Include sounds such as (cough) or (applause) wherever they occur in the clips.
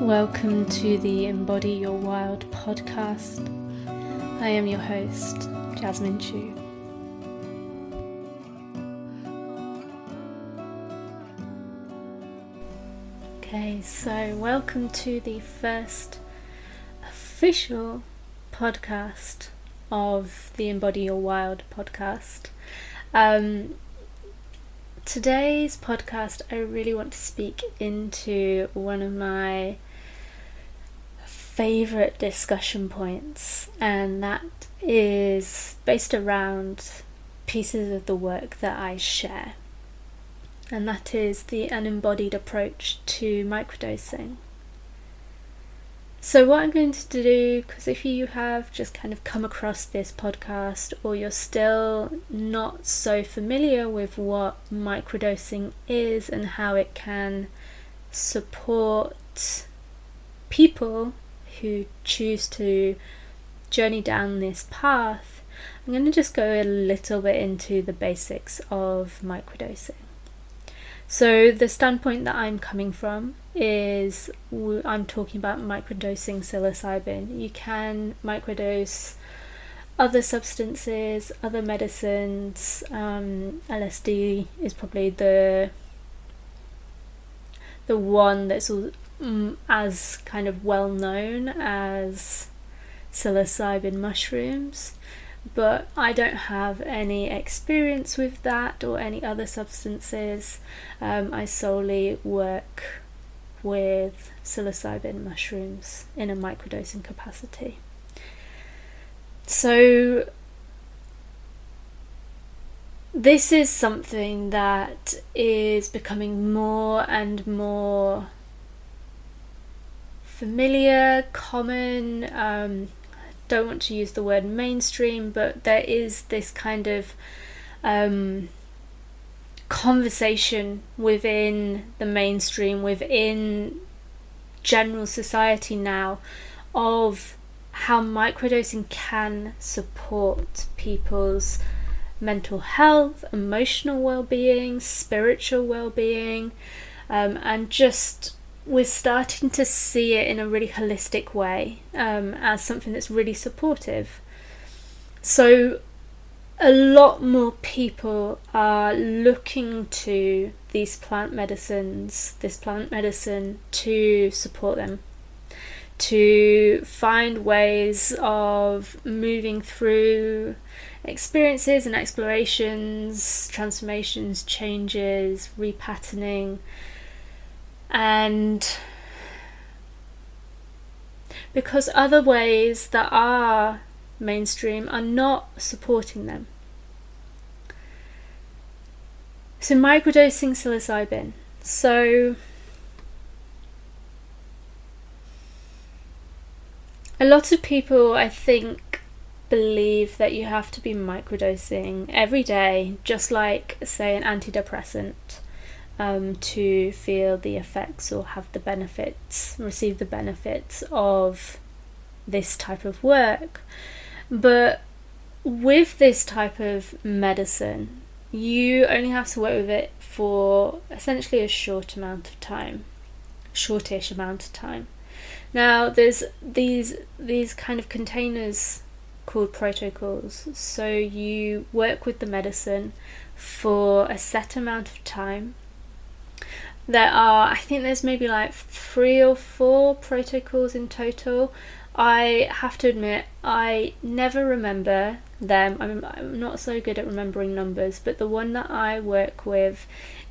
Welcome to the Embody Your Wild podcast. I am your host, Jasmin Chew. Okay, so welcome to the first official podcast of the Embody Your Wild podcast. Um, today's podcast, I really want to speak into one of my favorite discussion points, and that is based around pieces of the work that I share, and that is the unembodied approach to microdosing. So, what I'm going to do, because if you have just kind of come across this podcast or you're still not so familiar with what microdosing is and how it can support people who choose to journey down this path, I'm going to just go a little bit into the basics of microdosing. So, the standpoint that I'm coming from is I'm talking about microdosing psilocybin. You can microdose other substances, other medicines. Um, LSD is probably the the one that's mm, as kind of well known as psilocybin mushrooms, but I don't have any experience with that or any other substances. Um, I solely work with psilocybin mushrooms in a microdosing capacity. So, this is something that is becoming more and more familiar, common. Um, don't want to use the word mainstream, but there is this kind of um, conversation within the mainstream, within general society now, of how microdosing can support people's mental health, emotional well being, spiritual well being, um, and just we're starting to see it in a really holistic way um, as something that's really supportive. So, a lot more people are looking to these plant medicines, this plant medicine, to support them, to find ways of moving through experiences and explorations, transformations, changes, repatterning and because other ways that are mainstream are not supporting them. So, microdosing psilocybin. So, a lot of people, I think, believe that you have to be microdosing every day, just like, say, an antidepressant um, to feel the effects or have the benefits, receive the benefits of this type of work. But with this type of medicine, you only have to work with it for essentially a short amount of time, shortish amount of time. Now, there's these these kind of containers called protocols. So you work with the medicine for a set amount of time there are, I think there's maybe like three or four protocols in total. I have to admit, I never remember them. I'm, I'm not so good at remembering numbers, but the one that I work with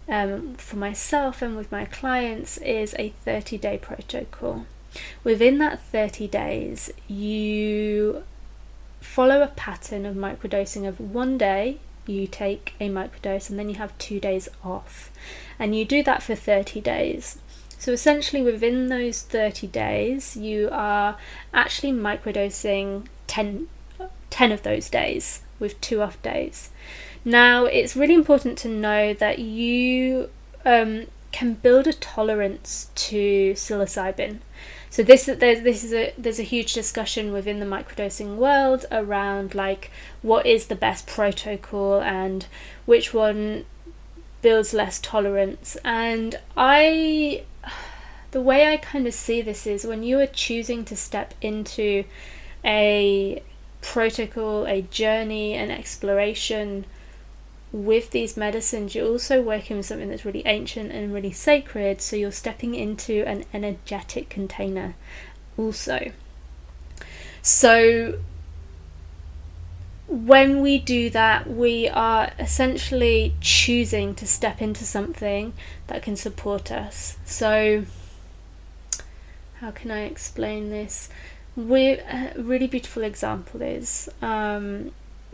um, for myself and with my clients is a 30 day protocol. Within that 30 days, you follow a pattern of microdosing of one day you take a microdose and then you have two days off. And you do that for 30 days. So essentially, within those 30 days, you are actually microdosing 10, 10 of those days with two off days. Now, it's really important to know that you um, can build a tolerance to psilocybin. So this there's this is a there's a huge discussion within the microdosing world around like what is the best protocol and which one builds less tolerance. And I the way I kind of see this is when you are choosing to step into a protocol, a journey, an exploration with these medicines, you're also working with something that's really ancient and really sacred. So you're stepping into an energetic container also. So when we do that, we are essentially choosing to step into something that can support us. So, how can I explain this? We, a really beautiful example is um,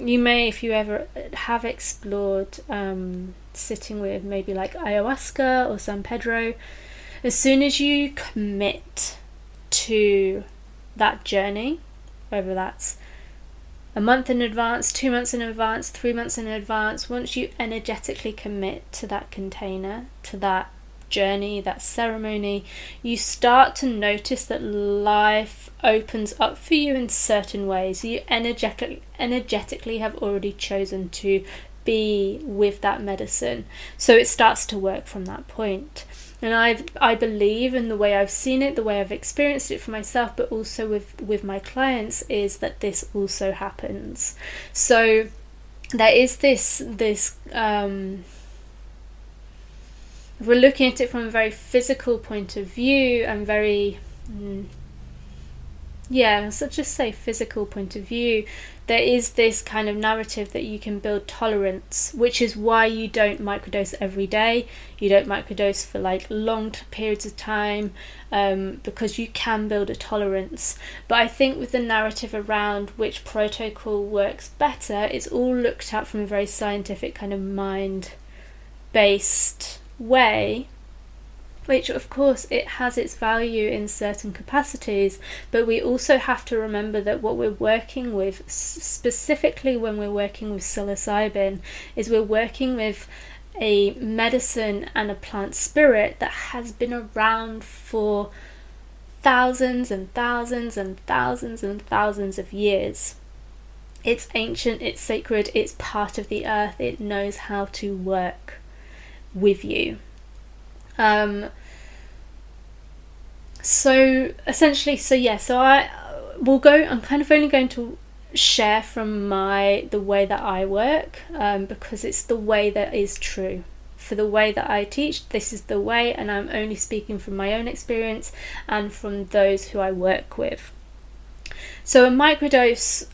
you may, if you ever have explored um, sitting with maybe like ayahuasca or San Pedro, as soon as you commit to that journey, whether that's a month in advance, two months in advance, three months in advance, once you energetically commit to that container, to that journey, that ceremony, you start to notice that life opens up for you in certain ways. You energetically energetically have already chosen to be with that medicine. So it starts to work from that point. and I I believe in the way I've seen it, the way I've experienced it for myself, but also with with my clients is that this also happens. So there is this this um, we're looking at it from a very physical point of view and very mm, yeah, so just say physical point of view, there is this kind of narrative that you can build tolerance, which is why you don't microdose every day. You don't microdose for like long periods of time um, because you can build a tolerance. But I think with the narrative around which protocol works better, it's all looked at from a very scientific kind of mind based way which of course it has its value in certain capacities but we also have to remember that what we're working with specifically when we're working with psilocybin is we're working with a medicine and a plant spirit that has been around for thousands and thousands and thousands and thousands of years. It's ancient it's sacred it's part of the earth it knows how to work with you um, so essentially, so yeah, so I will go. I'm kind of only going to share from my the way that I work um, because it's the way that is true. For the way that I teach, this is the way, and I'm only speaking from my own experience and from those who I work with. So a microdose,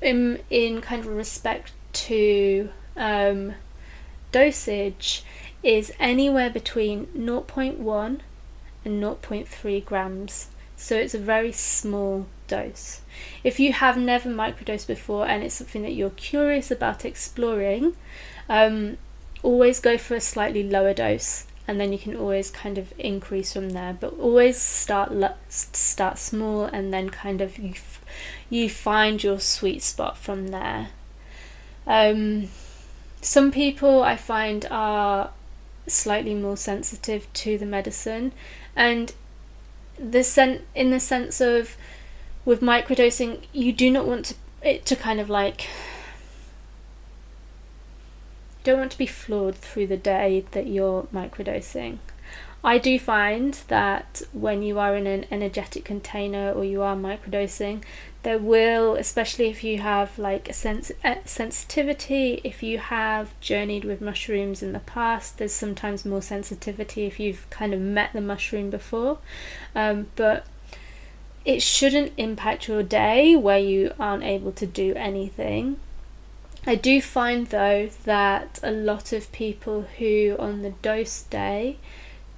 in in kind of respect to um, dosage, is anywhere between 0.1 and 0.3 grams. So it's a very small dose. If you have never microdosed before and it's something that you're curious about exploring, um, always go for a slightly lower dose and then you can always kind of increase from there but always start start small and then kind of you you find your sweet spot from there um, some people i find are slightly more sensitive to the medicine. And the sen- in the sense of with microdosing you do not want to, it to kind of like don't want to be floored through the day that you're microdosing. I do find that when you are in an energetic container or you are microdosing, there will, especially if you have like a sense a sensitivity, if you have journeyed with mushrooms in the past, there's sometimes more sensitivity if you've kind of met the mushroom before. Um, but it shouldn't impact your day where you aren't able to do anything. I do find though that a lot of people who on the dose day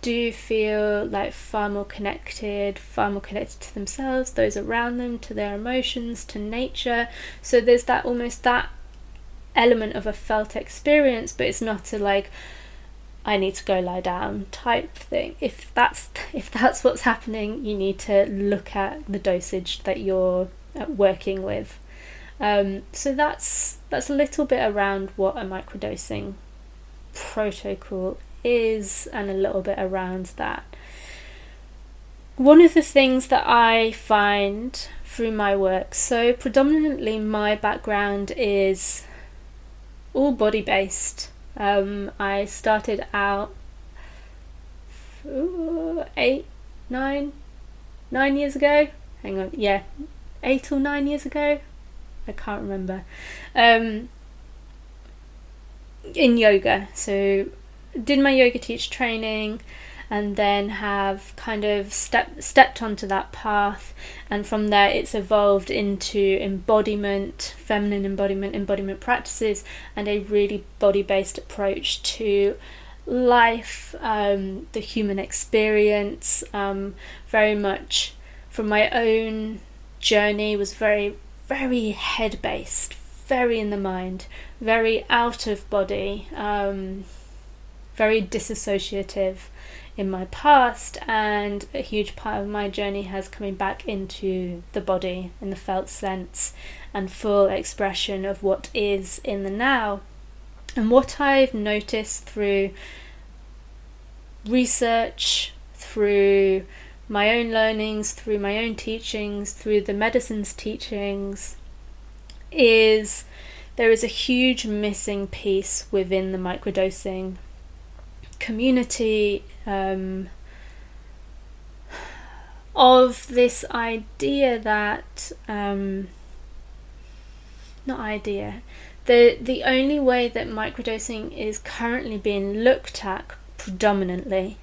do feel like far more connected, far more connected to themselves, those around them, to their emotions, to nature. So there's that almost that element of a felt experience, but it's not a like I need to go lie down type thing. If that's (laughs) if that's what's happening, you need to look at the dosage that you're uh, working with. Um, so that's that's a little bit around what a microdosing protocol is and a little bit around that. One of the things that I find through my work, so predominantly my background is all body based. Um, I started out eight, nine, nine years ago. Hang on, yeah, eight or nine years ago. I can't remember. Um, in yoga, so did my yoga teach training and then have kind of step, stepped onto that path. And from there it's evolved into embodiment feminine embodiment embodiment practices and a really body-based approach to life um, the human experience um, very much from my own journey was very very head based very in the mind very out of body um, very disassociative in my past, and a huge part of my journey has coming back into the body in the felt sense and full expression of what is in the now. And what I've noticed through research, through my own learnings, through my own teachings, through the medicine's teachings, is there is a huge missing piece within the microdosing community um, of this idea that um, not idea the the only way that microdosing is currently being looked at predominantly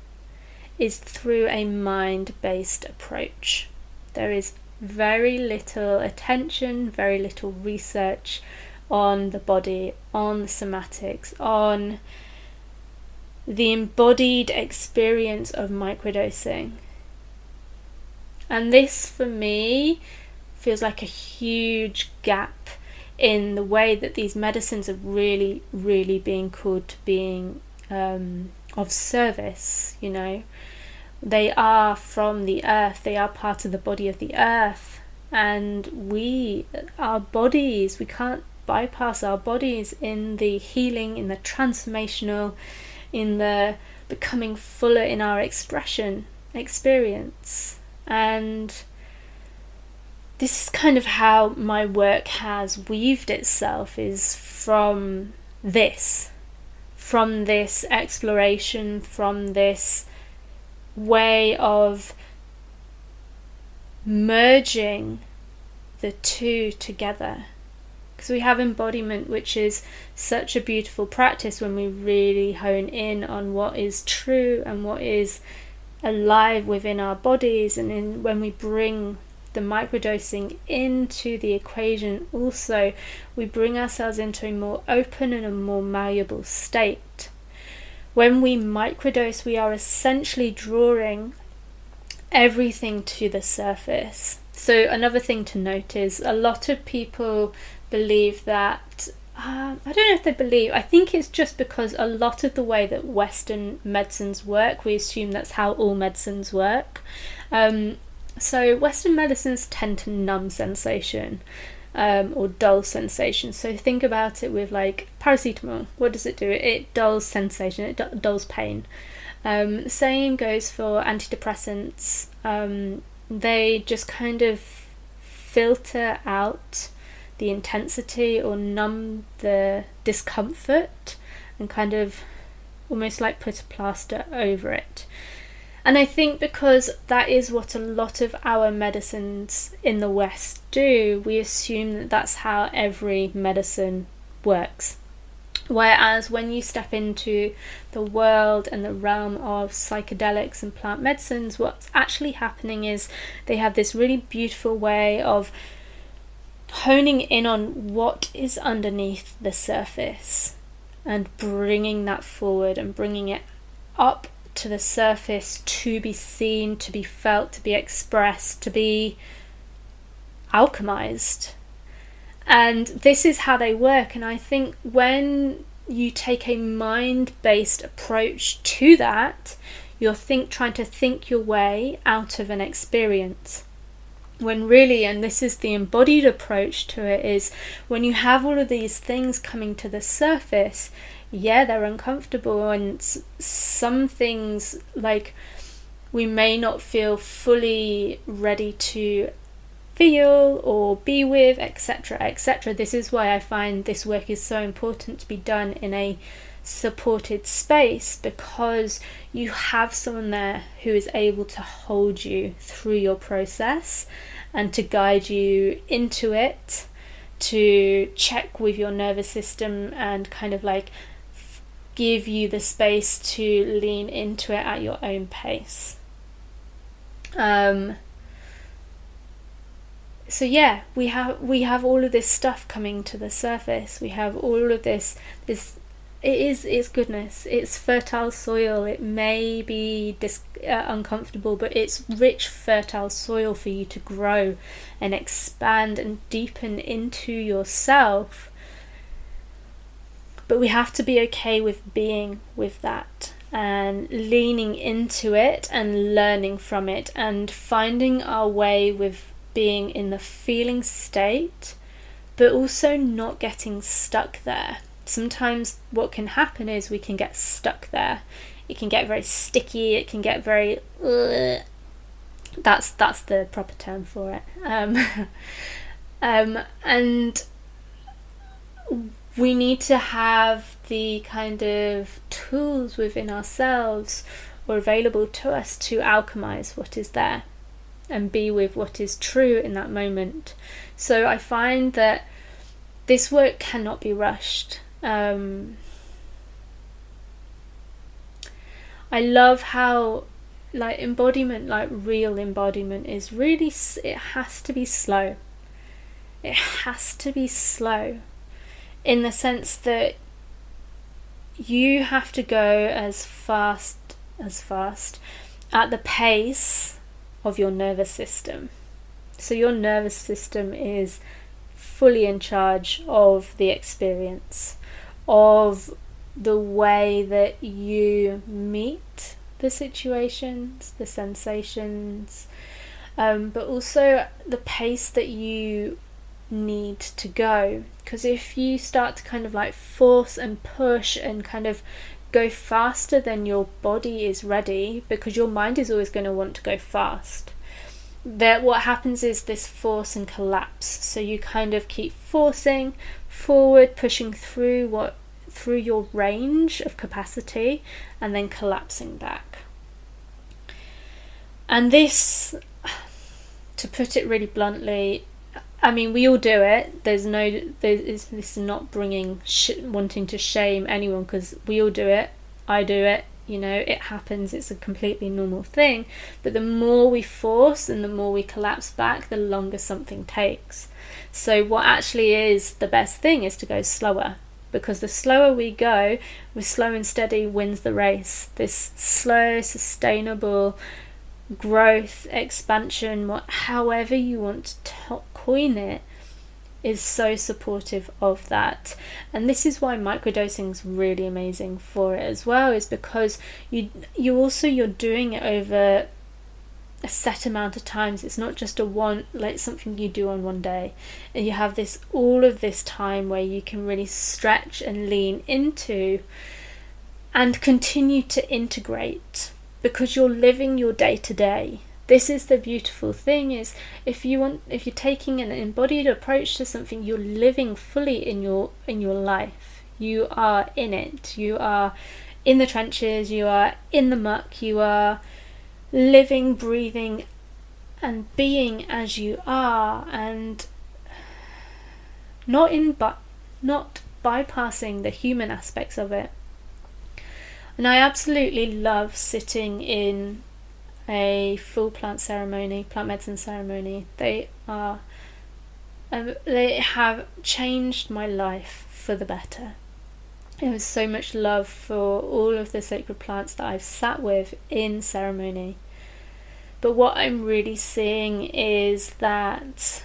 is through a mind-based approach. There is very little attention very little research on the body on the somatics on the embodied experience of microdosing. And this, for me, feels like a huge gap in the way that these medicines are really, really being called to being um, of service, you know. They are from the earth, they are part of the body of the earth, and we, our bodies, we can't bypass our bodies in the healing, in the transformational in the becoming fuller in our expression experience. And this is kind of how my work has weaved itself is from this from this exploration from this way of merging the two together because we have embodiment, which is such a beautiful practice when we really hone in on what is true and what is alive within our bodies, and in, when we bring the microdosing into the equation, also we bring ourselves into a more open and a more malleable state. When we microdose, we are essentially drawing everything to the surface. So, another thing to note is a lot of people believe that um, I don't know if they believe. I think it's just because a lot of the way that Western medicines work, we assume that's how all medicines work. Um, so Western medicines tend to numb sensation um, or dull sensation. So think about it with like paracetamol. What does it do? It dulls sensation. It dulls pain. Um, same goes for antidepressants. Um, they just kind of filter out the intensity or numb the discomfort and kind of almost like put a plaster over it. And I think because that is what a lot of our medicines in the West do, we assume that that's how every medicine works. Whereas when you step into the world and the realm of psychedelics and plant medicines, what's actually happening is they have this really beautiful way of honing in on what is underneath the surface and bringing that forward and bringing it up to the surface to be seen, to be felt, to be expressed, to be alchemized. And this is how they work. And I think when you take a mind based approach to that, you're think, trying to think your way out of an experience when really and this is the embodied approach to it is when you have all of these things coming to the surface yeah they're uncomfortable and some things like we may not feel fully ready to feel or be with etc etc this is why i find this work is so important to be done in a supported space because you have someone there who is able to hold you through your process and to guide you into it, to check with your nervous system and kind of like give you the space to lean into it at your own pace. Um, so yeah, we have we have all of this stuff coming to the surface. We have all of this this it is it's goodness. It's fertile soil. It may be dis- uh, uncomfortable, but it's rich, fertile soil for you to grow and expand and deepen into yourself. But we have to be okay with being with that and leaning into it and learning from it and finding our way with being in the feeling state, but also not getting stuck there. Sometimes what can happen is we can get stuck there. It can get very sticky. It can get very. Ugh. That's that's the proper term for it. Um, (laughs) um, and we need to have the kind of tools within ourselves or available to us to alchemize what is there and be with what is true in that moment. So I find that this work cannot be rushed. Um, I love how like embodiment like real embodiment is really it has to be slow it has to be slow in the sense that you have to go as fast as fast at the pace of your nervous system. So, your nervous system is fully in charge of the experience, of the way that you meet the situations, the sensations, um, but also the pace that you need to go. Because if you start to kind of like force and push and kind of go faster than your body is ready because your mind is always going to want to go fast that what happens is this force and collapse so you kind of keep forcing forward pushing through what through your range of capacity and then collapsing back and this to put it really bluntly I mean, we all do it. There's no, there's, this is not bringing sh- wanting to shame anyone because we all do it. I do it. You know, it happens. It's a completely normal thing. But the more we force and the more we collapse back, the longer something takes. So, what actually is the best thing is to go slower because the slower we go, with slow and steady wins the race. This slow, sustainable growth, expansion, what, however you want to coin it, is so supportive of that. And this is why microdosing is really amazing for it as well, is because you you also you're doing it over a set amount of times. It's not just a one like something you do on one day. And you have this all of this time where you can really stretch and lean into and continue to integrate because you're living your day to day this is the beautiful thing is if you want if you're taking an embodied approach to something you're living fully in your in your life. You are in it. You are in the trenches. You are in the muck. You are living breathing and being as you are and not in but not bypassing the human aspects of it and I absolutely love sitting in a full plant ceremony, plant medicine ceremony. They are, um, they have changed my life for the better. There was so much love for all of the sacred plants that I've sat with in ceremony. But what I'm really seeing is that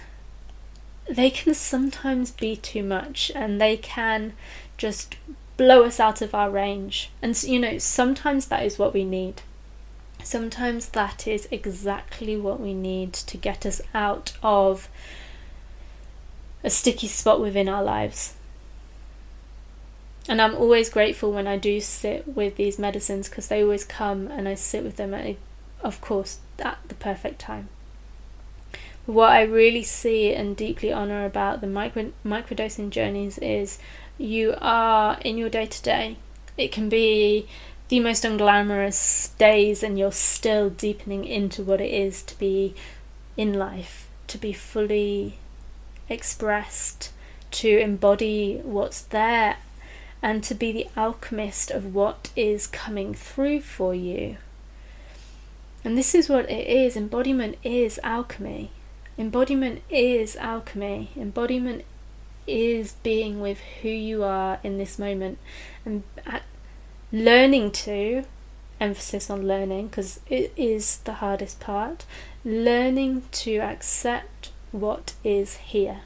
they can sometimes be too much and they can just blow us out of our range. And you know, sometimes that is what we need. Sometimes that is exactly what we need to get us out of a sticky spot within our lives. And I'm always grateful when I do sit with these medicines because they always come and I sit with them at, of course, at the perfect time. what I really see and deeply honor about the micro, microdosing journeys is you are in your day to day It can be the most unglamorous days, and you're still deepening into what it is to be in life, to be fully expressed, to embody what's there, and to be the alchemist of what is coming through for you. And this is what it is embodiment is alchemy. Embodiment is alchemy. Embodiment is being with who you are in this moment and learning to emphasis on learning because it is the hardest part learning to accept what is here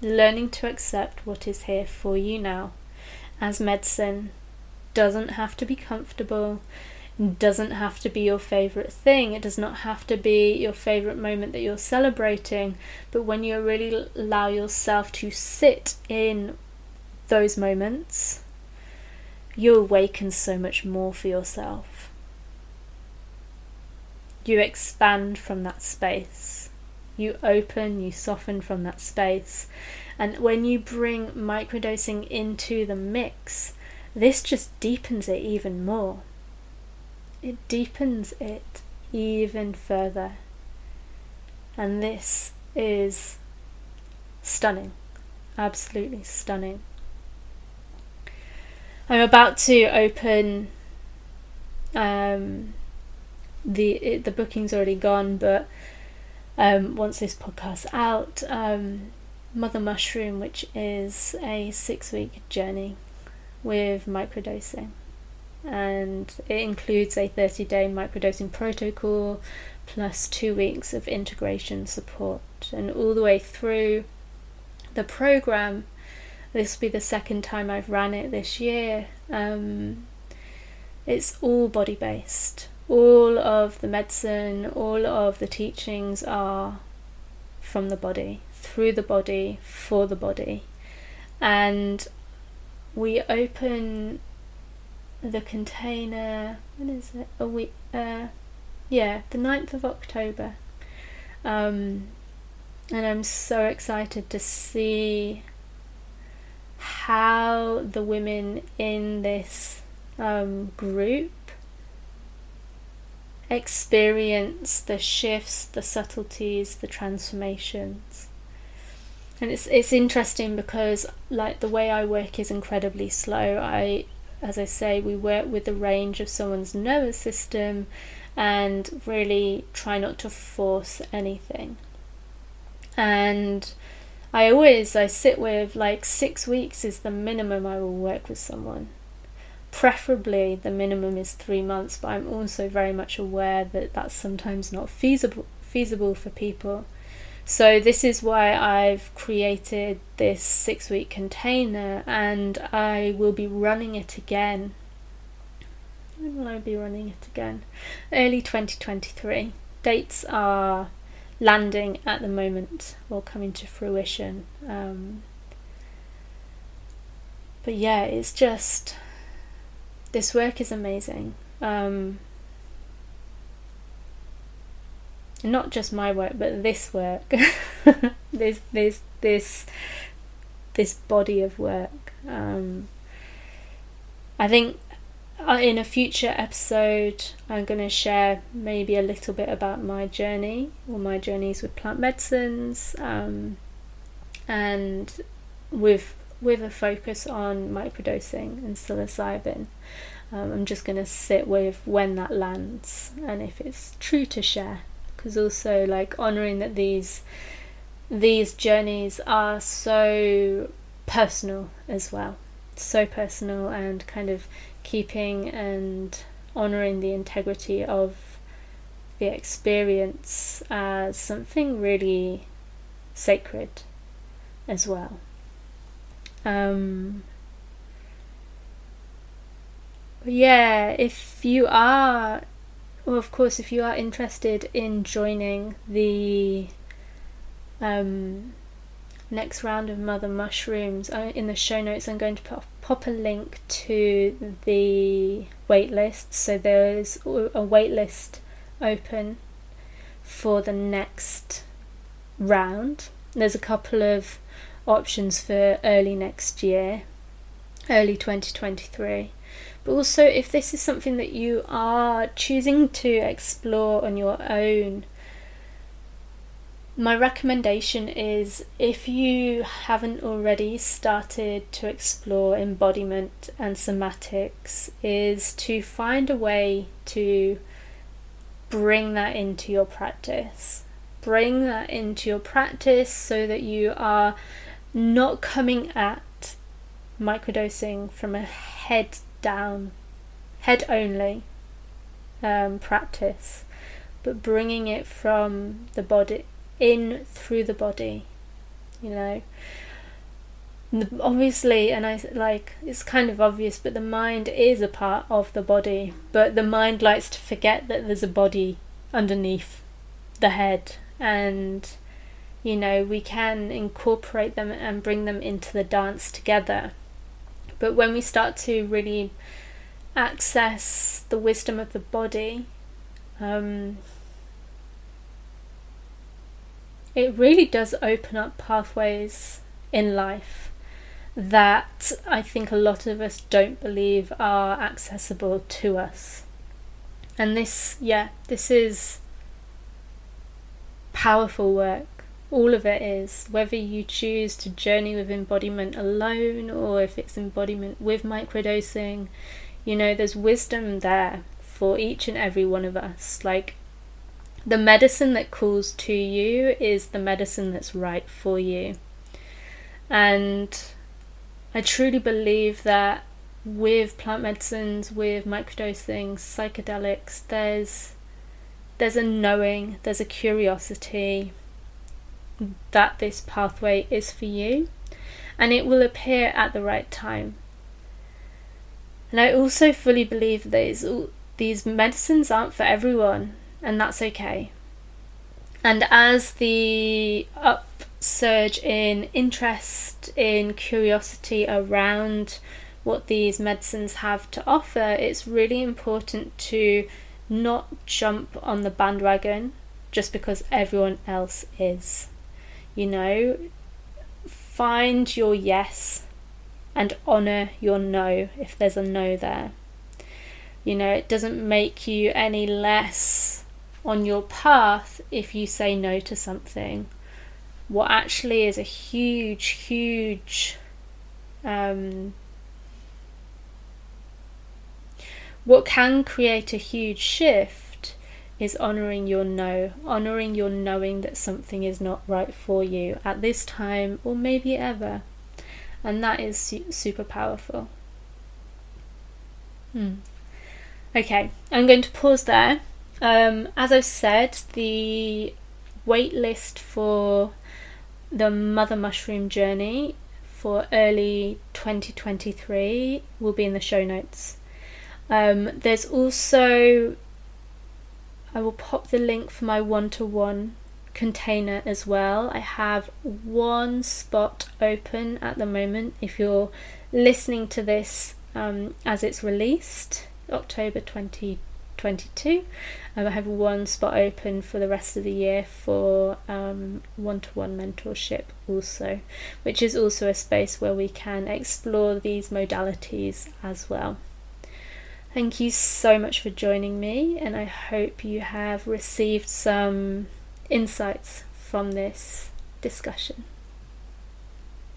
learning to accept what is here for you now. As medicine doesn't have to be comfortable doesn't have to be your favorite thing it does not have to be your favorite moment that you're celebrating but when you really allow yourself to sit in those moments you awaken so much more for yourself. You expand from that space you open you soften from that space and when you bring microdosing into the mix this just deepens it even more it deepens it even further. And this is stunning, absolutely stunning. I'm about to open um, the it, the booking's already gone, but um, once this podcast's out, um, Mother Mushroom, which is a six week journey with microdosing and it includes a 30 day microdosing protocol plus two weeks of integration support. And all the way through the program, this will be the second time I've ran it this year. Um, it's all body based. All of the medicine, all of the teachings are from the body, through the body, for the body. And we open the container when is it a week uh yeah the 9th of october um and i'm so excited to see how the women in this um, group experience the shifts the subtleties the transformations and it's it's interesting because like the way I work is incredibly slow. I as I say, we work with the range of someone's nervous system and really try not to force anything. And I always I sit with like 6 weeks is the minimum I will work with someone. Preferably the minimum is 3 months, but I'm also very much aware that that's sometimes not feasible feasible for people. So this is why I've created this six week container and I will be running it again. When will I be running it again? Early 2023. Dates are landing at the moment or coming to fruition. Um, but yeah, it's just this work is amazing. Um, not just my work but this work (laughs) this this this this body of work um, i think uh, in a future episode i'm going to share maybe a little bit about my journey or my journeys with plant medicines um, and with with a focus on microdosing and psilocybin. Um, i'm just going to sit with when that lands and if it's true to share because also like honoring that these these journeys are so personal as well. So personal and kind of keeping and honoring the integrity of the experience as something really sacred as well um, yeah if you are well, of course, if you are interested in joining the um, next round of Mother Mushrooms, in the show notes, I'm going to pop, pop a link to the waitlist. So there's a waitlist open for the next round. There's a couple of options for early next year. early 2023. But also, if this is something that you are choosing to explore on your own, my recommendation is if you haven't already started to explore embodiment and somatics, is to find a way to bring that into your practice. Bring that into your practice so that you are not coming at microdosing from a head down, head only um, practice, but bringing it from the body in through the body, you know. Obviously, and I like it's kind of obvious, but the mind is a part of the body, but the mind likes to forget that there's a body underneath the head, and you know, we can incorporate them and bring them into the dance together. But when we start to really access the wisdom of the body, um, it really does open up pathways in life that I think a lot of us don't believe are accessible to us. And this, yeah, this is powerful work. All of it is. Whether you choose to journey with embodiment alone or if it's embodiment with microdosing, you know, there's wisdom there for each and every one of us. Like, the medicine that calls to you is the medicine that's right for you. And I truly believe that with plant medicines, with microdosing, psychedelics, there's there's a knowing, there's a curiosity that this pathway is for you, and it will appear at the right time. And I also fully believe these these medicines aren't for everyone and that's okay. And as the upsurge in interest, in curiosity around what these medicines have to offer, it's really important to not jump on the bandwagon just because everyone else is. You know, find your yes and honour your no if there's a no there. You know, it doesn't make you any less on your path if you say no to something. What actually is a huge, huge um, what can create a huge shift is honoring your no, honoring your knowing that something is not right for you at this time or maybe ever. And that is su- super powerful. Hmm. Okay, I'm going to pause there um, as I've said, the wait list for the Mother Mushroom Journey for early 2023 will be in the show notes. Um, there's also, I will pop the link for my one to one container as well. I have one spot open at the moment if you're listening to this um, as it's released, October 2022. Um, I have one spot open for the rest of the year for one to one mentorship, also, which is also a space where we can explore these modalities as well. Thank you so much for joining me, and I hope you have received some insights from this discussion.